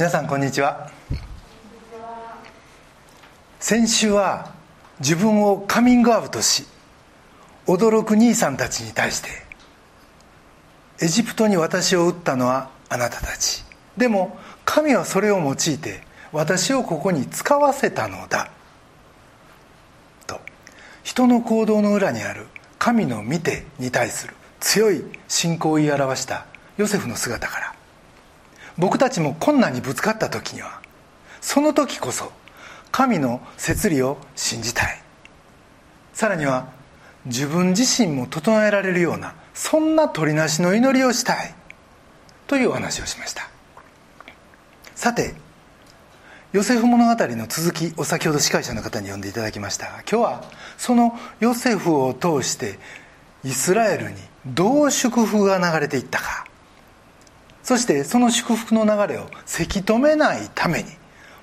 皆さんこんにちは。先週は自分をカミングアウトし驚く兄さんたちに対してエジプトに私を撃ったのはあなたたち。でも神はそれを用いて私をここに使わせたのだ。と人の行動の裏にある神の見てに対する強い信仰を言い表したヨセフの姿から僕たちも困難にぶつかった時にはその時こそ神の摂理を信じたい。さらには自分自身も整えられるようなそんな取りなしの祈りをしたい。というお話をしました。さてヨセフ物語の続きを先ほど司会者の方に読んでいただきましたが今日はそのヨセフを通してイスラエルにどう祝福が流れていったか。そしてその祝福の流れをせき止めないために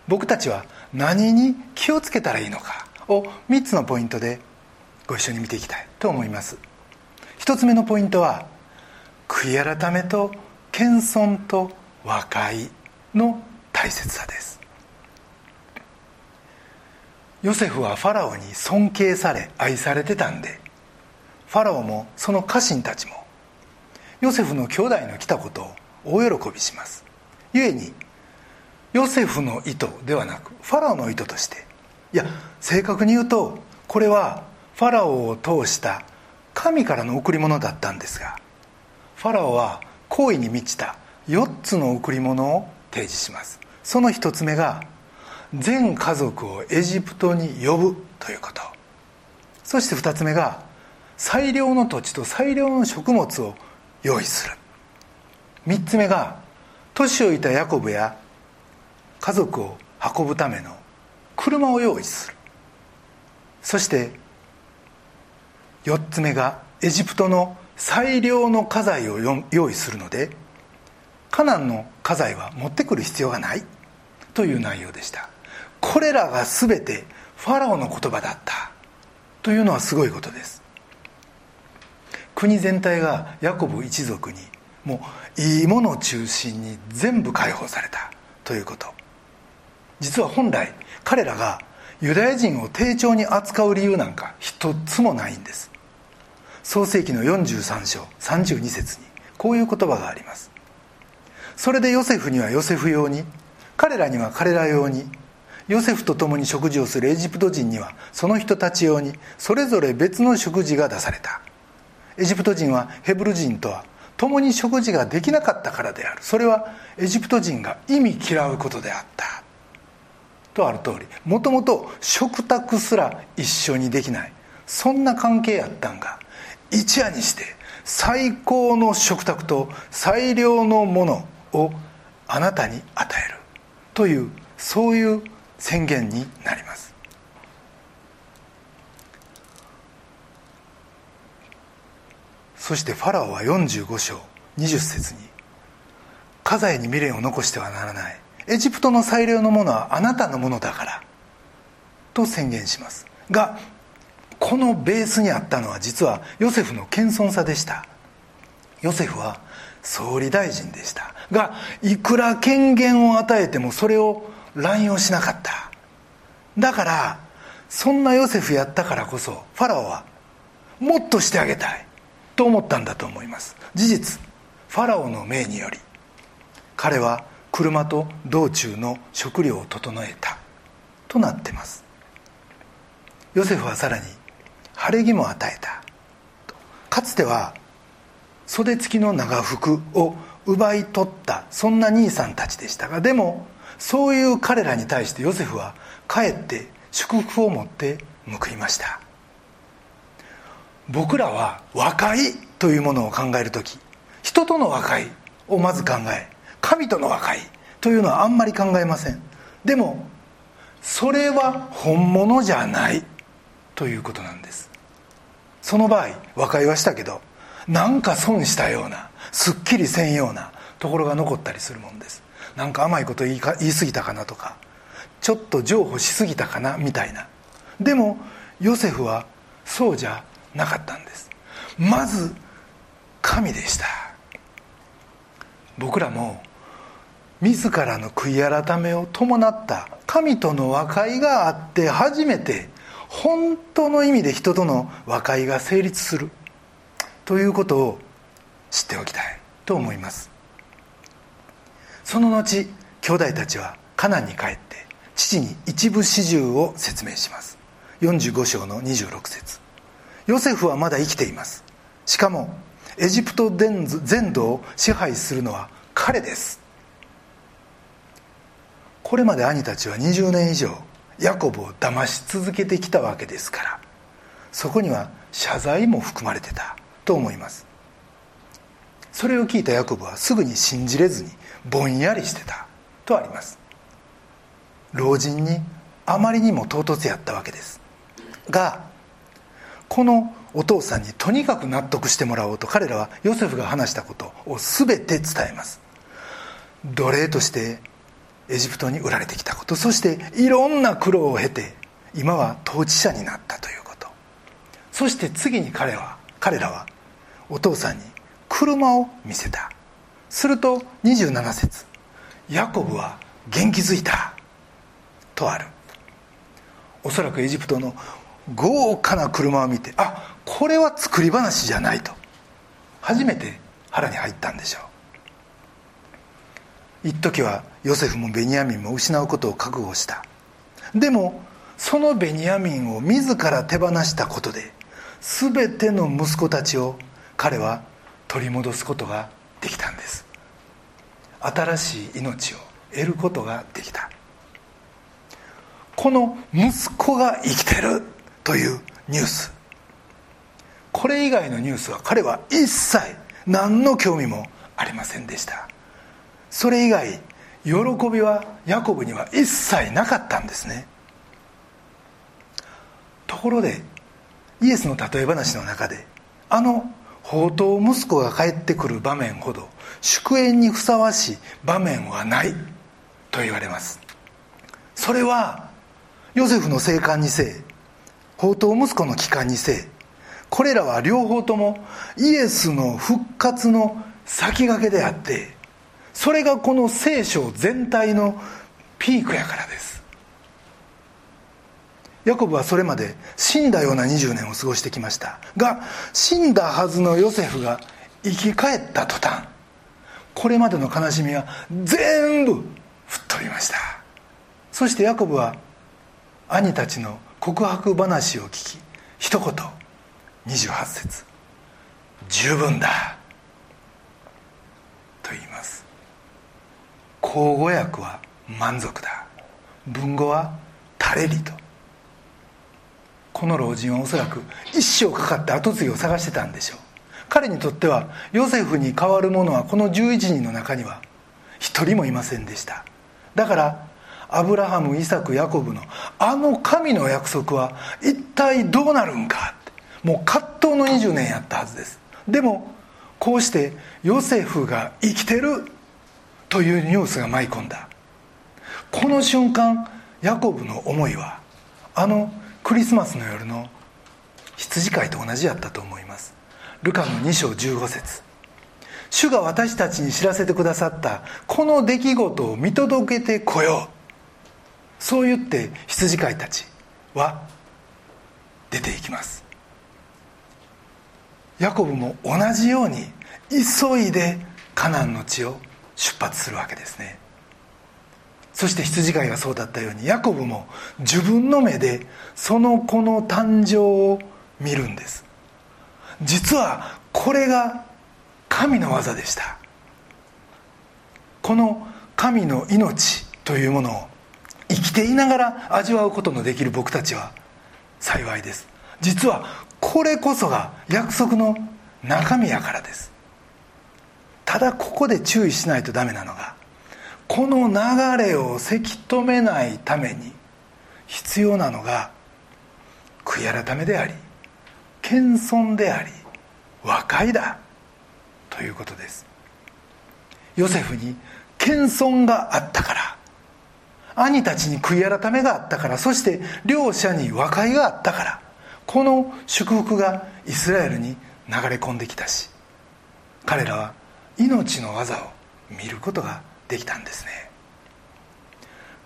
僕たちは何に気をつけたらいいのかを3つのポイントでご一緒に見ていきたいと思います。1つ目のポイントは悔い改めと謙遜と和解の大切さです。ヨセフはファラオに尊敬され愛されてたんでファラオもその家臣たちもヨセフの兄弟の来たことを大喜びします。故にヨセフの意図ではなくファラオの意図として。いや正確に言うとこれはファラオを通した神からの贈り物だったんですがファラオは好意に満ちた4つの贈り物を提示します。その1つ目が全家族をエジプトに呼ぶということ。そして2つ目が最良の土地と最良の食物を用意する。3つ目が年老いたヤコブや家族を運ぶための車を用意する。そして4つ目がエジプトの最良の家財を用意するのでカナンの家財は持ってくる必要がない。という内容でした。これらが全てファラオの言葉だった。というのはすごいことです。国全体がヤコブ一族にもういいものを中心に全部解放されたということ。実は本来彼らがユダヤ人を丁重に扱う理由なんか一つもないんです。創世紀の43章32節にこういう言葉があります。それでヨセフにはヨセフ用に彼らには彼ら用にヨセフと共に食事をするエジプト人にはその人たち用にそれぞれ別の食事が出された。エジプト人はヘブル人とは共に食事ができなかったからである。それはエジプト人が意味嫌うことであった。とある通りもともと食卓すら一緒にできない。そんな関係やったんが一夜にして最高の食卓と最良のものをあなたに与える。というそういう宣言になります。そしてファラオは45章20節に家財に未練を残してはならない。エジプトの最良のものはあなたのものだから。と宣言します。がこのベースにあったのは実はヨセフの謙遜さでした。ヨセフは総理大臣でした。がいくら権限を与えてもそれを乱用しなかった。だからそんなヨセフやったからこそファラオはもっとしてあげたい。と思ったんだと思います。事実ファラオの命により彼は車と道中の食料を整えたとなってます。ヨセフはさらに晴れ着も与えたかつては袖付きの長服を奪い取ったそんな兄さんたちでしたがでもそういう彼らに対してヨセフはかえって祝福を持って報いました。僕らは和解というものを考える時人との和解をまず考え神との和解というのはあんまり考えません。でもそれは本物じゃないということなんです。その場合和解はしたけどなんか損したようなすっきりせんようなところが残ったりするもんです。なんか甘いこと言いか言い過ぎたかなとかちょっと譲歩しすぎたかなみたいな。でもヨセフはそうじゃなかったんです。まず神でした。僕らも自らの悔い改めを伴った神との和解があって初めて本当の意味で人との和解が成立する。ということを知っておきたいと思います。その後兄弟たちはカナンに帰って父に一部始終を説明します。45章の26節。ヨセフはまだ生きています。しかもエジプト全土を支配するのは彼です。これまで兄たちは20年以上ヤコブを騙し続けてきたわけですからそこには謝罪も含まれてたと思います。それを聞いたヤコブはすぐに信じれずにぼんやりしてたとあります。老人にあまりにも唐突やったわけです。がこのお父さんにとにかく納得してもらおうと彼らはヨセフが話したことを全て伝えます。奴隷としてエジプトに売られてきたことそしていろんな苦労を経て今は統治者になったということ。そして次に彼は彼らはお父さんに車を見せた。すると27節ヤコブは元気づいたとある。おそらくエジプトの豪華な車を見てあこれは作り話じゃないと。初めて腹に入ったんでしょう。一時はヨセフもベニヤミンも失うことを覚悟した。でもそのベニヤミンを自ら手放したことで全ての息子たちを彼は取り戻すことができたんです。新しい命を得ることができた。この息子が生きてる。というニュース。これ以外のニュースは彼は一切何の興味もありませんでした。それ以外喜びはヤコブには一切なかったんですね。ところでイエスの例え話の中であの宝刀息子が帰ってくる場面ほど祝宴にふさわしい場面はないと言われます。それはヨセフの生還にせい宝刀息子の帰還にせい。これらは両方ともイエスの復活の先駆けであってそれがこの聖書全体のピークやからです。ヤコブはそれまで死んだような20年を過ごしてきました。が死んだはずのヨセフが生き返った途端これまでの悲しみは全部吹っ飛びました。そしてヤコブは兄たちの告白話を聞き一言28節。十分だ」と言います。口語訳は満足だ。文語は垂れりと。この老人はおそらく一生かかって跡継ぎを探してたんでしょう。彼にとってはヨセフに代わる者はこの11人の中には一人もいませんでした。だからアブラハムイサクヤコブのあの神の約束は一体どうなるんか？もう葛藤の20年やったはずです。でもこうしてヨセフが生きてるというニュースが舞い込んだ。この瞬間ヤコブの思いはあのクリスマスの夜の羊飼いと同じやったと思います。ルカの2章15節。主が私たちに知らせてくださったこの出来事を見届けてこよう。そう言って羊飼いたちは出ていきます。ヤコブも同じように急いでカナンの地を出発するわけですね。そして羊飼いがそうだったようにヤコブも自分の目でその子の誕生を見るんです。実はこれが神の技でした。この神の命というものを生きていながら味わうことのできる僕たちは幸いです。実はこれこそが約束の中身やからです。ただここで注意しないとダメなのがこの流れをせき止めないために必要なのが悔い改めであり謙遜であり和解だということです。ヨセフに謙遜があったから。兄たちに悔い改めがあったからそして両者に和解があったからこの祝福がイスラエルに流れ込んできたし彼らは命の技を見ることができたんですね。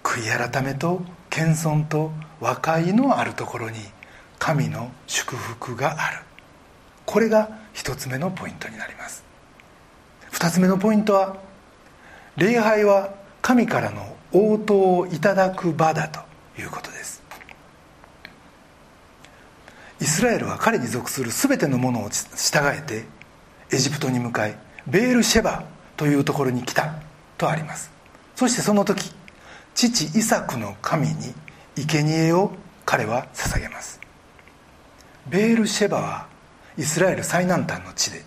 悔い改めと謙遜と和解のあるところに神の祝福がある。これが一つ目のポイントになります。二つ目のポイントは礼拝は神からの応答をいただく場だということです。イスラエルは彼に属する全てのものを従えてエジプトに向かいベールシェバというところに来たとあります。そしてその時父イサクの神に生贄を彼は捧げます。ベールシェバはイスラエル最南端の地で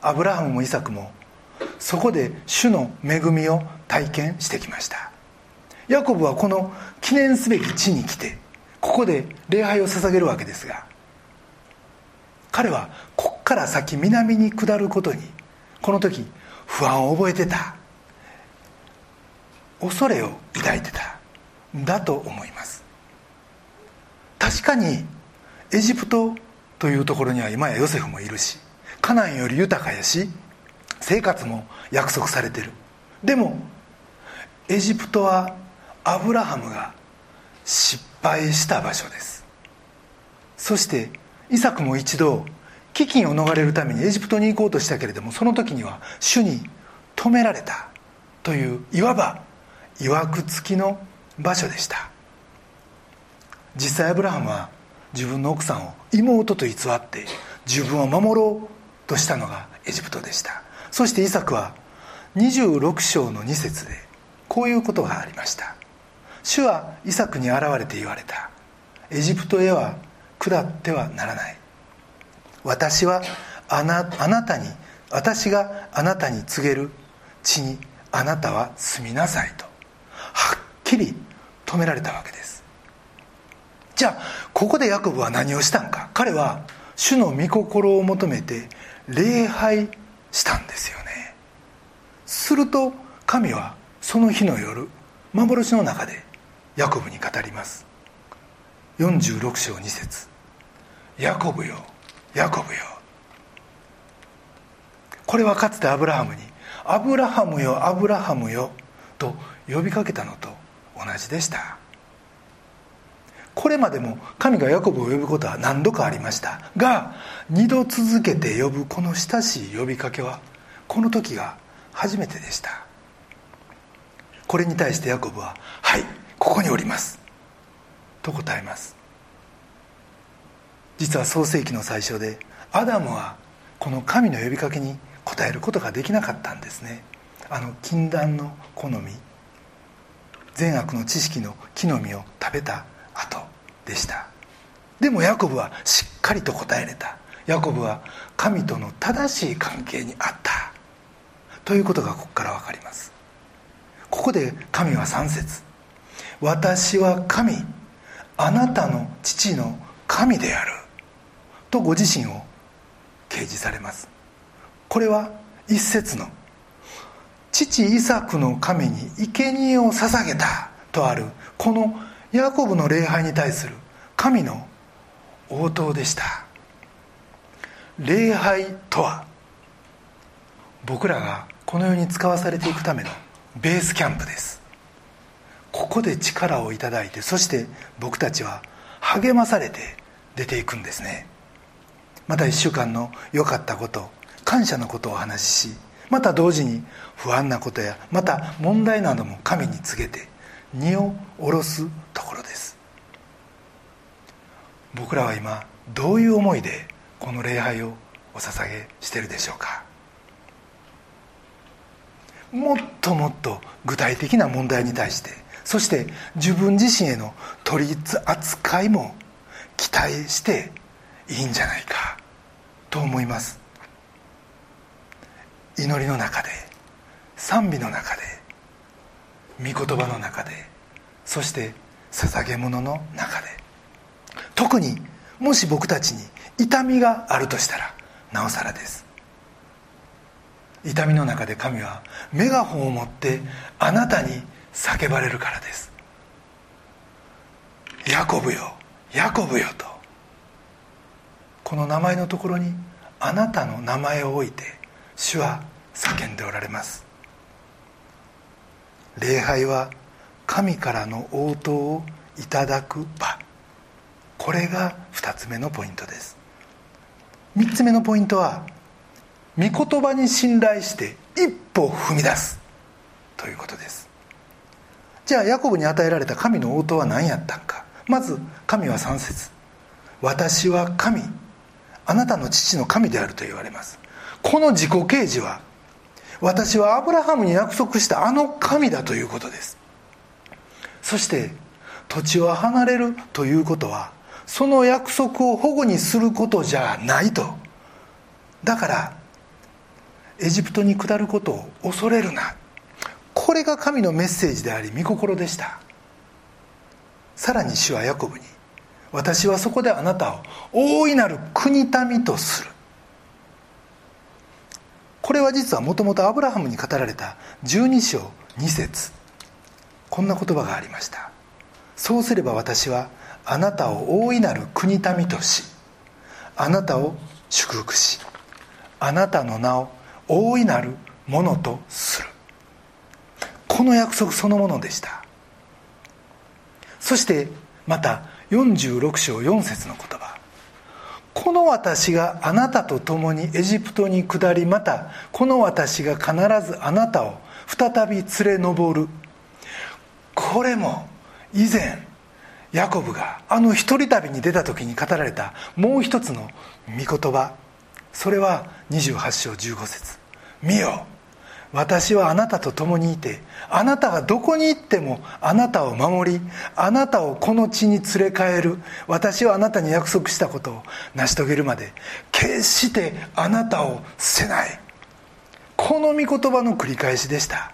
アブラハムもイサクもそこで主の恵みを体験してきました。ヤコブはこの記念すべき地に来てここで礼拝を捧げるわけですが彼はこっから先南に下ることにこの時不安を覚えてた。恐れを抱いてた。んだと思います。確かにエジプトというところには今やヨセフもいるしカナンより豊かやし生活も約束されてる。でもエジプトはアブラハムが失敗した場所です。そしてイサクも一度飢饉を逃れるためにエジプトに行こうとしたけれどもその時には主に止められたといういわばいわくつきの場所でした。実際アブラハムは自分の奥さんを妹と偽って自分を守ろうとしたのがエジプトでした。そしてイサクは26章の2節でこういうことがありました。主はイサクに現れて言われた。エジプトへは下ってはならない。私はあなあなたに私があなたに告げる。地にあなたは住みなさいと。はっきり止められたわけです。じゃあここでヤコブは何をしたんか。彼は主の御心を求めて礼拝したんですよね。すると神はその日の夜幻の中でヤコブに語ります。46章2節。ヤコブよヤコブよ。これはかつてアブラハムに「アブラハムよアブラハムよ」と呼びかけたのと同じでした。これまでも神がヤコブを呼ぶことは何度かありました。が二度続けて呼ぶこの親しい呼びかけはこの時が初めてでした。これに対してヤコブは「はいここにおります」と答えます。実は創世紀の最初でアダムはこの神の呼びかけに応えることができなかったんですね。あの禁断の好み善悪の知識の木の実を食べた後でした。でもヤコブはしっかりと答えれた。ヤコブは神との正しい関係にあった。ということがここから分かります。ここで神は3節。私は神あなたの父の神である」とご自身を掲示されます。これは一節の父イサクの神に生贄を捧げたとあるこのヤコブの礼拝に対する神の応答でした。礼拝とは僕らがこの世に使わされていくためのベースキャンプです。ここで力をいただいてそして僕たちは励まされて出ていくんですね。また1週間の良かったこと感謝のことをお話ししまた同時に不安なことやまた問題なども神に告げて荷を下ろすところです。僕らは今どういう思いでこの礼拝をお捧げしてるでしょうか。もっともっと具体的な問題に対してそして自分自身への取り扱いも期待していいんじゃないかと思います。祈りの中で賛美の中で御言葉の中でそして捧げ物の中で特にもし僕たちに痛みがあるとしたらなおさらです。痛みの中で神はメガホンを持ってあなたに叫ばれるからです。ヤコブよヤコブよと。この名前のところにあなたの名前を置いて主は叫んでおられます。礼拝は神からの応答をいただく場。これが2つ目のポイントです。3つ目のポイントは御言葉に信頼して一歩踏み出すということです。じゃあヤコブに与えられた神の応答は何やったんか？まず神は3節。私は神。あなたの父の神であると言われます。この自己啓示は私はアブラハムに約束したあの神だということです。そして土地を離れるということはその約束を保護にすることじゃないと。だからエジプトに下ることを恐れるな。これが神のメッセージであり御心でした。さらに主はヤコブに私はそこであなたを大いなる国民とする。これは実はもともとアブラハムに語られた12章2節。こんな言葉がありました。そうすれば私はあなたを大いなる国民としあなたを祝福しあなたの名を大いなるものとする。この約束そのものでした。そしてまた46章4節の言葉。この私があなたと共にエジプトに下りまたこの私が必ずあなたを再び連れ上る。これも以前ヤコブがあの一人旅に出た時に語られたもう一つの御言葉。それは28章15節。見よ私はあなたと共にいてあなたがどこに行ってもあなたを守りあなたをこの地に連れ帰る。私はあなたに約束したことを成し遂げるまで決してあなたを捨てない。この御言葉の繰り返しでした。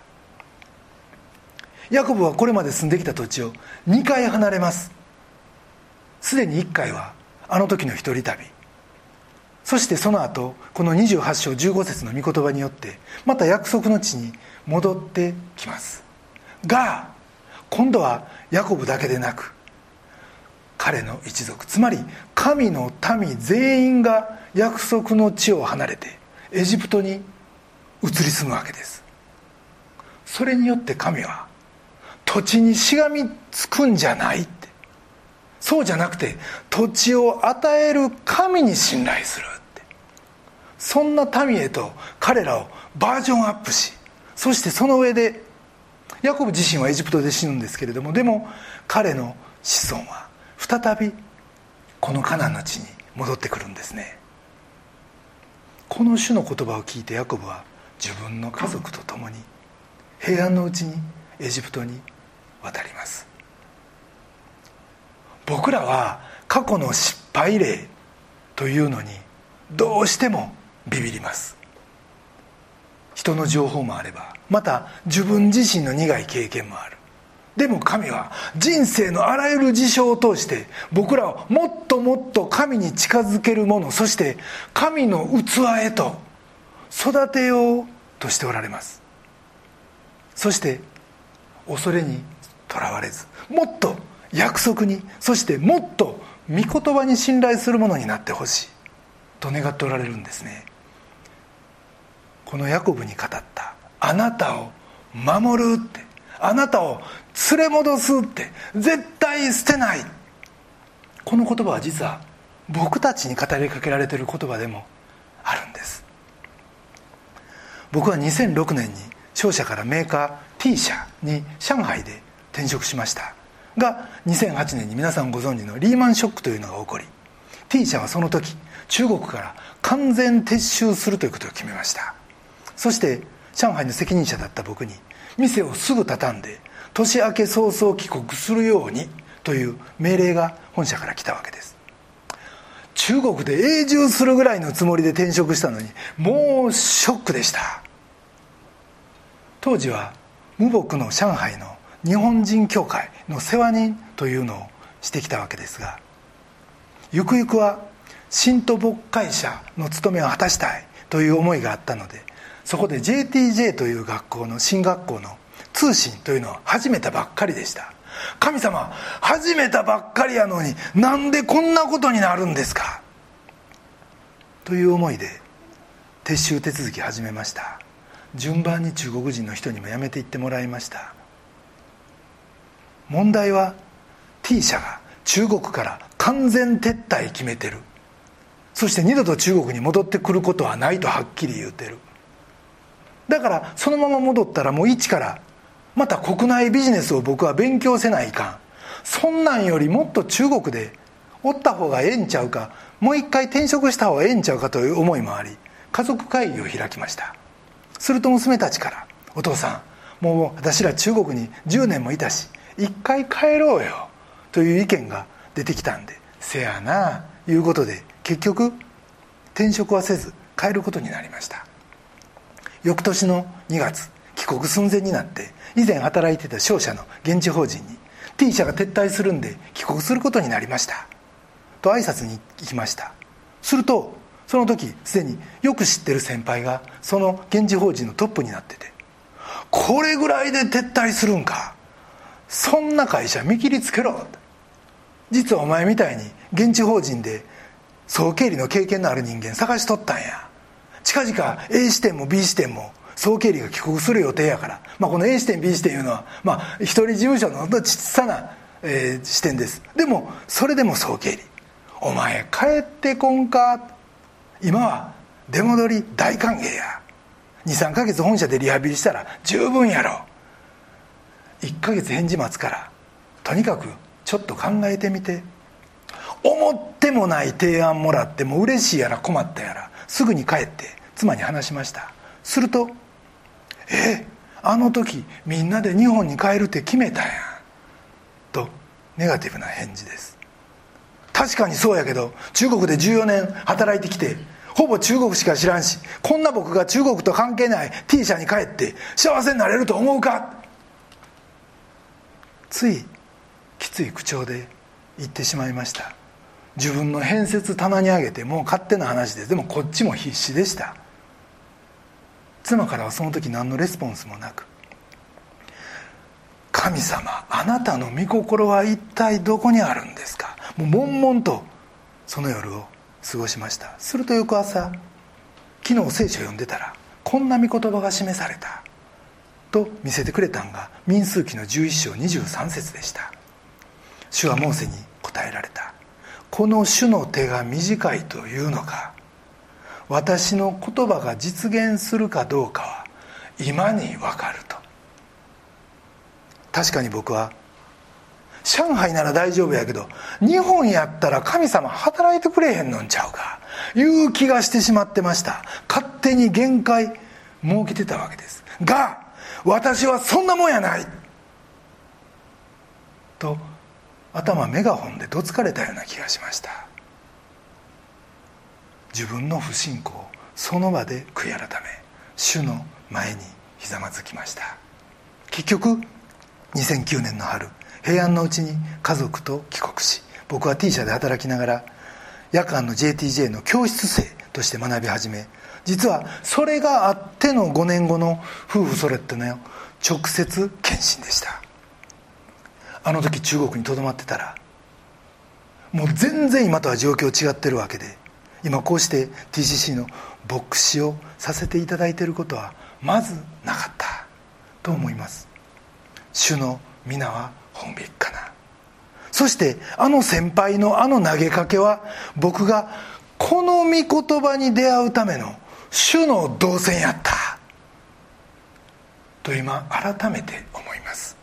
ヤコブはこれまで住んできた土地を2回離れます。すでに1回はあの時の一人旅。そしてその後この28章15節の御言葉によってまた約束の地に戻ってきます。が今度はヤコブだけでなく彼の一族つまり神の民全員が約束の地を離れてエジプトに移り住むわけです。それによって神は土地にしがみつくんじゃないって。そうじゃなくて土地を与える神に信頼する。そんな民へと彼らをバージョンアップしそしてその上でヤコブ自身はエジプトで死ぬんですけれどもでも彼の子孫は再びこのカナンの地に戻ってくるんですね。この種の言葉を聞いてヤコブは自分の家族と共に平安のうちにエジプトに渡ります。僕らは過去の失敗例というのにどうしてもビビります。人の情報もあればまた自分自身の苦い経験もある。でも神は人生のあらゆる事象を通して僕らをもっともっと神に近づけるものそして神の器へと育てようとしておられます。そして恐れにとらわれずもっと約束にそしてもっと御言葉に信頼するものになってほしいと願っておられるんですね。このヤコブに語った「あなたを守る」って「あなたを連れ戻す」って。絶対捨てない。この言葉は実は僕たちに語りかけられている言葉でもあるんです。僕は2006年に商社からメーカー T 社に上海で転職しました。が2008年に皆さんご存知のリーマンショックというのが起こり T 社はその時中国から完全撤収するということを決めました。そして上海の責任者だった僕に店をすぐ畳んで年明け早々帰国するようにという命令が本社から来たわけです。中国で永住するぐらいのつもりで転職したのにもうショックでした。当時は無牧の上海の日本人協会の世話人というのをしてきたわけですがゆくゆくは新都牧会社の務めを果たしたいという思いがあったのでそこで JTJ という学校の進学校の通信というのを始めたばっかりでした。神様始めたばっかりやのになんでこんなことになるんですか？という思いで撤収手続き始めました。順番に中国人の人にも辞めていってもらいました。問題は T 社が中国から完全撤退決めてる。そして二度と中国に戻ってくることはないとはっきり言うてる。だからそのまま戻ったらもう一からまた国内ビジネスを僕は勉強せないかん。そんなんよりもっと中国でおった方がええんちゃうか。もう一回転職した方がええんちゃうかという思いもあり家族会議を開きました。すると娘たちから「お父さんもう私ら中国に10年もいたし一回帰ろうよ」という意見が出てきたんでせやないうことで結局転職はせず帰ることになりました。翌年の2月帰国寸前になって以前働いてた商社の現地法人に T 社が撤退するんで帰国することになりました。と挨拶に行きました。するとその時すでによく知ってる先輩がその現地法人のトップになっててこれぐらいで撤退するんか。そんな会社見切りつけろ。実はお前みたいに現地法人で総経理の経験のある人間探しとったんや。近々 A 支店も B 支店も総経理が帰国する予定やから、まあ、この A 支店 B 支店いうのは、まあ、一人事務所の小さな、えー、支店です。でもそれでも総経理。お前帰ってこんか？今は出戻り大歓迎や。23か月本社でリハビリしたら十分やろ。1か月返事待つからとにかくちょっと考えてみて。思ってもない提案もらっても嬉しいやら困ったやらすぐに帰って。妻に話しました。すると「えあの時みんなで日本に帰るって決めたやん」とネガティブな返事です。確かにそうやけど中国で14年働いてきてほぼ中国しか知らんしこんな僕が中国と関係ない T 社に帰って幸せになれると思うか?ついきつい口調で言ってしまいました。自分の変説棚に上げてもう勝手な話です。でもこっちも必死でした。妻からはその時何のレスポンスもなく神様あなたの御心は一体どこにあるんですか？もう悶々とその夜を過ごしました。すると翌朝昨日聖書を読んでたらこんな御言葉が示された。と見せてくれたんが民数記の11章23節でした。主はモーセに答えられた。この主の手が短いというのか？私の言葉が実現するかどうかは今に分かると。確かに僕は上海なら大丈夫やけど日本やったら神様働いてくれへんのんちゃうかいう気がしてしまってました。勝手に限界設けてたわけです。が私はそんなもんやない。と頭メガホンでどつかれたような気がしました。自分の不信仰その場で悔い改め主の前にひざまずきました。結局2009年の春平安のうちに家族と帰国し僕は T 社で働きながら夜間の JTJ の教室生として学び始め実はそれがあっての5年後の夫婦それっての直接献身でした。あの時中国にとどまってたらもう全然今とは状況違ってるわけで今こうして TCC の牧師をさせていただいていることはまずなかったと思います。主の皆は本べきかな。そしてあの先輩のあの投げかけは僕がこの御言葉に出会うための主の動線やった。と今改めて思います。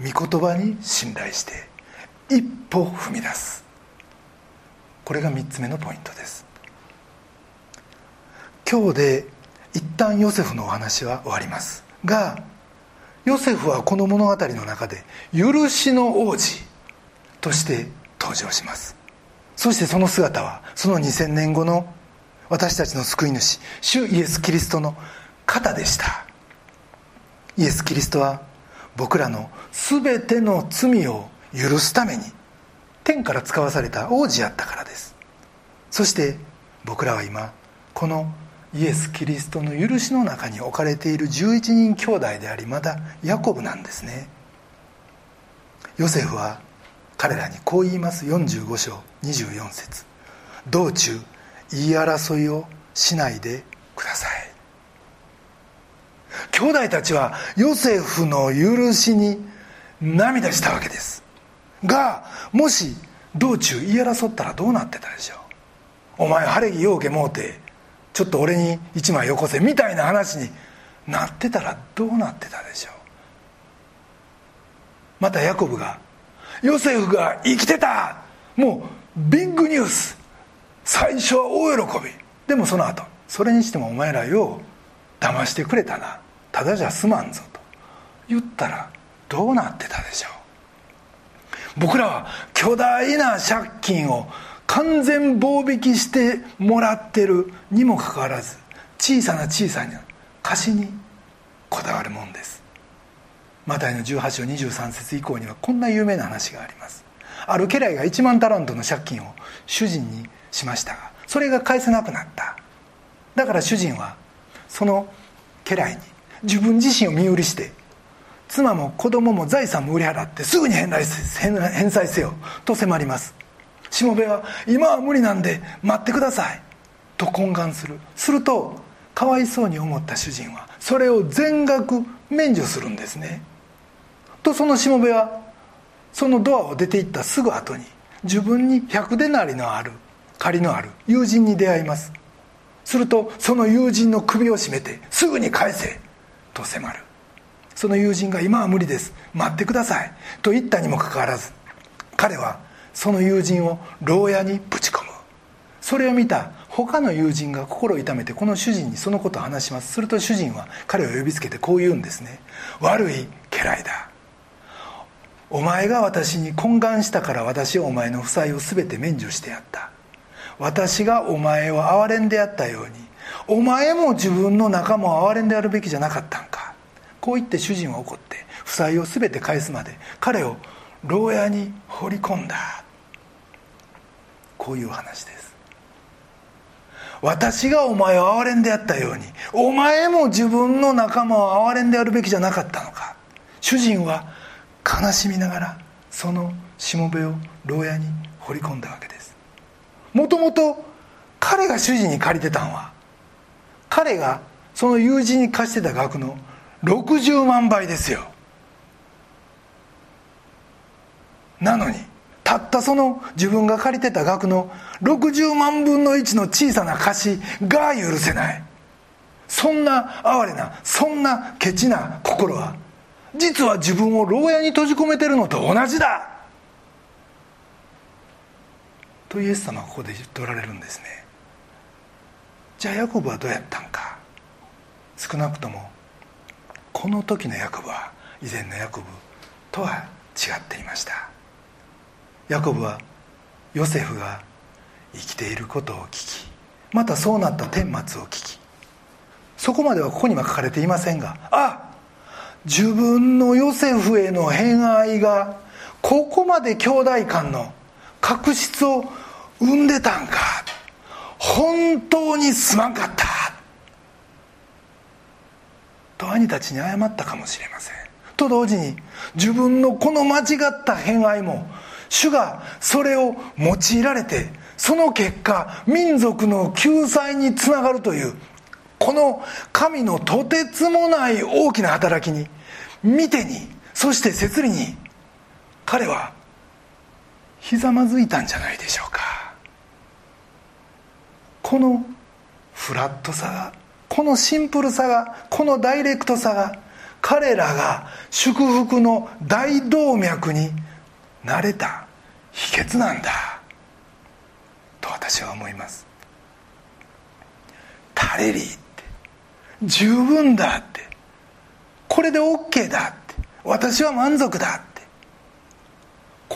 御言葉に信頼して一歩踏み出す。これが3つ目のポイントです。今日で一旦ヨセフのお話は終わります。がヨセフはこの物語の中で許しの王子として登場します。そしてその姿はその2000年後の私たちの救い主主イエス・キリストの方でした。イエス・キリストは僕らの全ての罪を許すために天から使わされた王子やったからです。そして僕らは今このイエス・キリストの許しの中に置かれている11人兄弟でありまだヤコブなんですね。ヨセフは彼らにこう言います。45章24節。道中言い争いをしないでください。兄弟たちはヨセフの許しに涙したわけです。がもし道中言い争ったらどうなってたでしょう?お前晴れ着ようけもうてちょっと俺に一枚よこせみたいな話になってたらどうなってたでしょう?またヤコブがヨセフが生きてた!もうビッグニュース!最初は大喜び!でもその後それにしてもお前らよう騙してくれたな。ただじゃ済まんぞと。言ったらどうなってたでしょう?僕らは巨大な借金を完全棒引きしてもらってるにもかかわらず小さな小さな貸しにこだわるもんです。マタイの18章23節以降にはこんな有名な話があります。ある家来が1万タラントの借金を主人にしましたがそれが返せなくなった。だから主人はその家来に自分自身を身売りして妻も子供も財産も売り払ってすぐに返済せよと迫りますしもべは今は無理なんで待ってくださいと懇願する。するとかわいそうに思った主人はそれを全額免除するんですねとそのしもべはそのドアを出て行ったすぐ後に自分に100でなりのある借りのある友人に出会いますするとその友人の首を絞めてすぐに返せと迫る。その友人が今は無理です。待ってください。と言ったにもかかわらず彼はその友人を牢屋にぶち込む。それを見た他の友人が心を痛めてこの主人にそのことを話します。すると主人は彼を呼びつけてこう言うんですね。悪い家来だ。お前が私に懇願したから私はお前の負債を全て免除してやった。私がお前を憐れんでやったようにお前も自分の仲間を憐れんでやるべきじゃなかったんか。こう言って主人は怒って負債を全て返すまで彼を牢屋に放り込んだ。こういう話です。私がお前を憐れんでやったようにお前も自分の仲間を憐れんでやるべきじゃなかったのか。主人は悲しみながらそのしもべを牢屋に放り込んだわけです。もともと彼が主人に借りてたんは彼がその友人に貸してた額の60万倍ですよ。なのにたったその自分が借りてた額の60万分の1の小さな貸しが許せない。そんな哀れなそんなケチな心は実は自分を牢屋に閉じ込めてるのと同じだ。とイエス様はここで言っておられるんですね。じゃあヤコブはどうやったんか。少なくともこの時のヤコブは以前のヤコブとは違っていました。ヤコブはヨセフが生きていることを聞きまたそうなった顛末を聞きそこまではここには書かれていませんがあ自分のヨセフへの偏愛がここまで兄弟間の確執を生んでたんか本当にすまんかった。と兄たちに謝ったかもしれません。と同時に自分のこの間違った偏愛も主がそれを用いられてその結果民族の救済につながるというこの神のとてつもない大きな働きに見てにそして摂理に彼はひざまずいたんじゃないでしょうか。このフラットさがこのシンプルさがこのダイレクトさが彼らが祝福の大動脈になれた。秘訣なんだ。と私は思います。タレリーって。十分だって。これで OK だって。私は満足だって。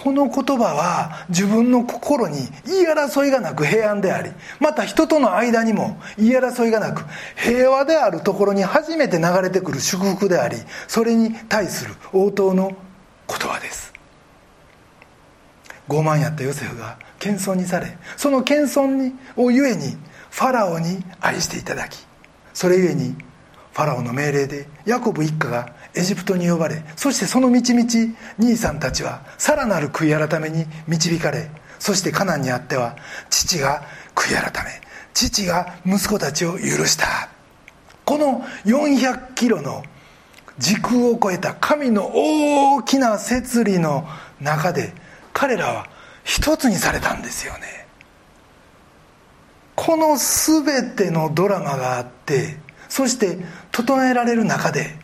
この言葉は自分の心に言い争いがなく平安でありまた人との間にも言い争いがなく平和であるところに初めて流れてくる祝福でありそれに対する応答の言葉です。傲慢やったヨセフが謙遜にされその謙遜にをゆえにファラオに愛していただきそれゆえにファラオの命令でヤコブ一家がエジプトに呼ばれそしてその道々兄さんたちはさらなる悔い改めに導かれそしてカナンにあっては父が悔い改め父が息子たちを許した。この400キロの時空を超えた神の大きな摂理の中で彼らは一つにされたんですよね。この全てのドラマがあってそして整えられる中で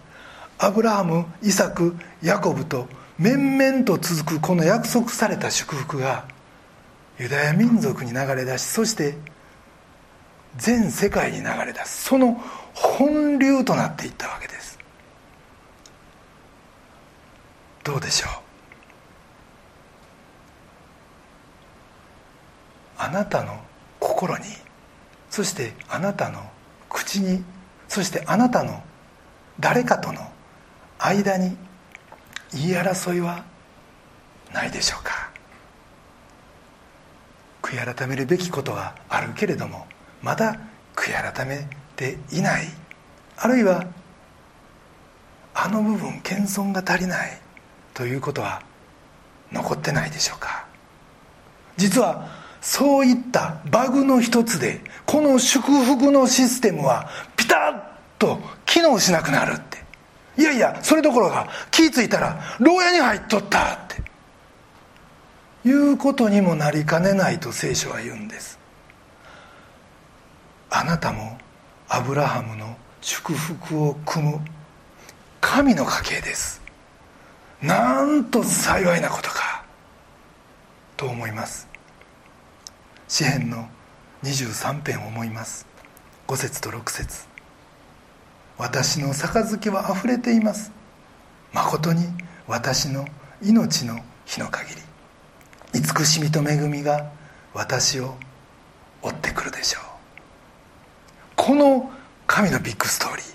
アブラハムイサクヤコブと面々と続くこの約束された祝福がユダヤ民族に流れ出しそして全世界に流れ出す。その本流となっていったわけです。どうでしょう？あなたの心にそしてあなたの口にそしてあなたの誰かとの間に言い争いはないでしょうか。悔い改めるべきことはあるけれどもまだ悔い改めていない。あるいはあの部分謙遜が足りない。ということは残ってないでしょうか。実はそういったバグの一つでこの祝福のシステムはピタッと機能しなくなる。いやいやそれどころか気付いたら牢屋に入っとったっていうことにもなりかねないと聖書は言うんです。あなたもアブラハムの祝福を組む神の家系です。なんと幸いなことかと思います。詩篇の23編を思います。5節と6節。私の杯はあふれています。まことに私の命の日の限り。慈しみと恵みが私を追ってくるでしょう。この神のビッグストーリー。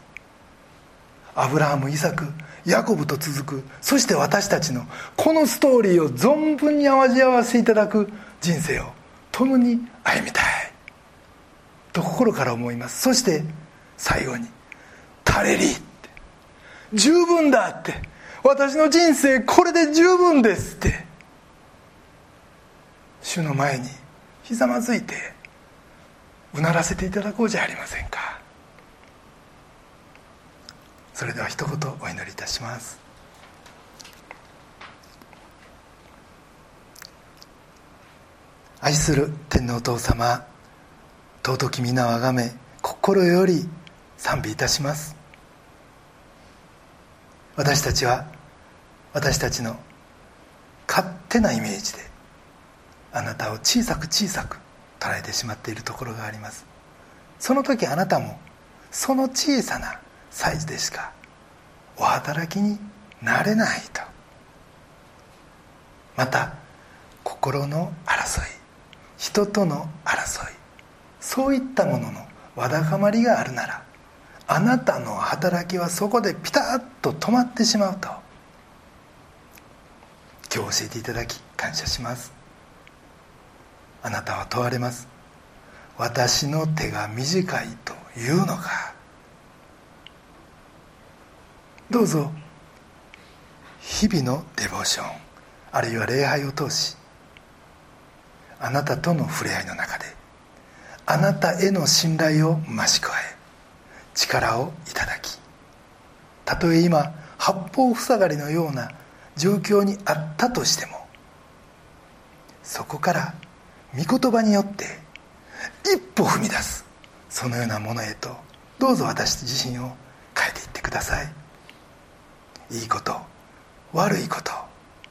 アブラハムイサクヤコブと続くそして私たちのこのストーリーを存分に味わわせていただく人生を共に歩みたい。と心から思います。そして最後に「タレリ」って「十分だ」って「私の人生これで十分です」って。主の前にひざまずいてうならせていただこうじゃありませんか。それでは一言お祈りいたします。愛する天皇お父様尊き皆をあがめ心より賛美いたします。私たちは私たちの勝手なイメージであなたを小さく小さく捉えてしまっているところがあります。その時あなたもその小さなサイズでしかお働きになれないと。また心の争い人との争いそういったもののわだかまりがあるならあなたの働きはそこでピタッと止まってしまうと。今日教えていただき感謝します。あなたは問われます。私の手が短いというのか。どうぞ。日々のデボーションあるいは礼拝を通しあなたとの触れ合いの中であなたへの信頼を増し加え力をいただきたとえ今八方塞がりのような状況にあったとしてもそこから御言葉によって一歩踏み出すそのようなものへとどうぞ私自身を変えていってください。いいこと悪いこと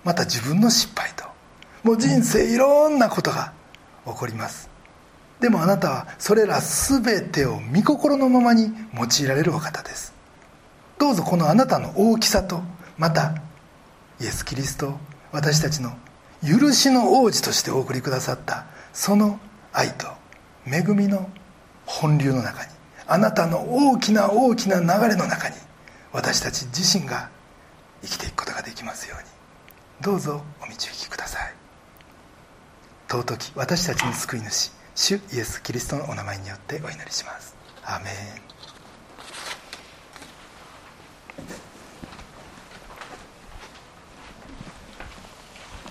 また自分の失敗ともう人生いろんなことが起こります。でもあなたはそれら全てを御心のままに用いられるお方です。どうぞこのあなたの大きさとまたイエス・キリスト私たちの許しの王子としてお送りくださったその愛と恵みの本流の中にあなたの大きな大きな流れの中に私たち自身が生きていくことができますように。どうぞお導きください。尊き私たちの救い主主イエス・キリストのお名前によってお祈りします。アメン。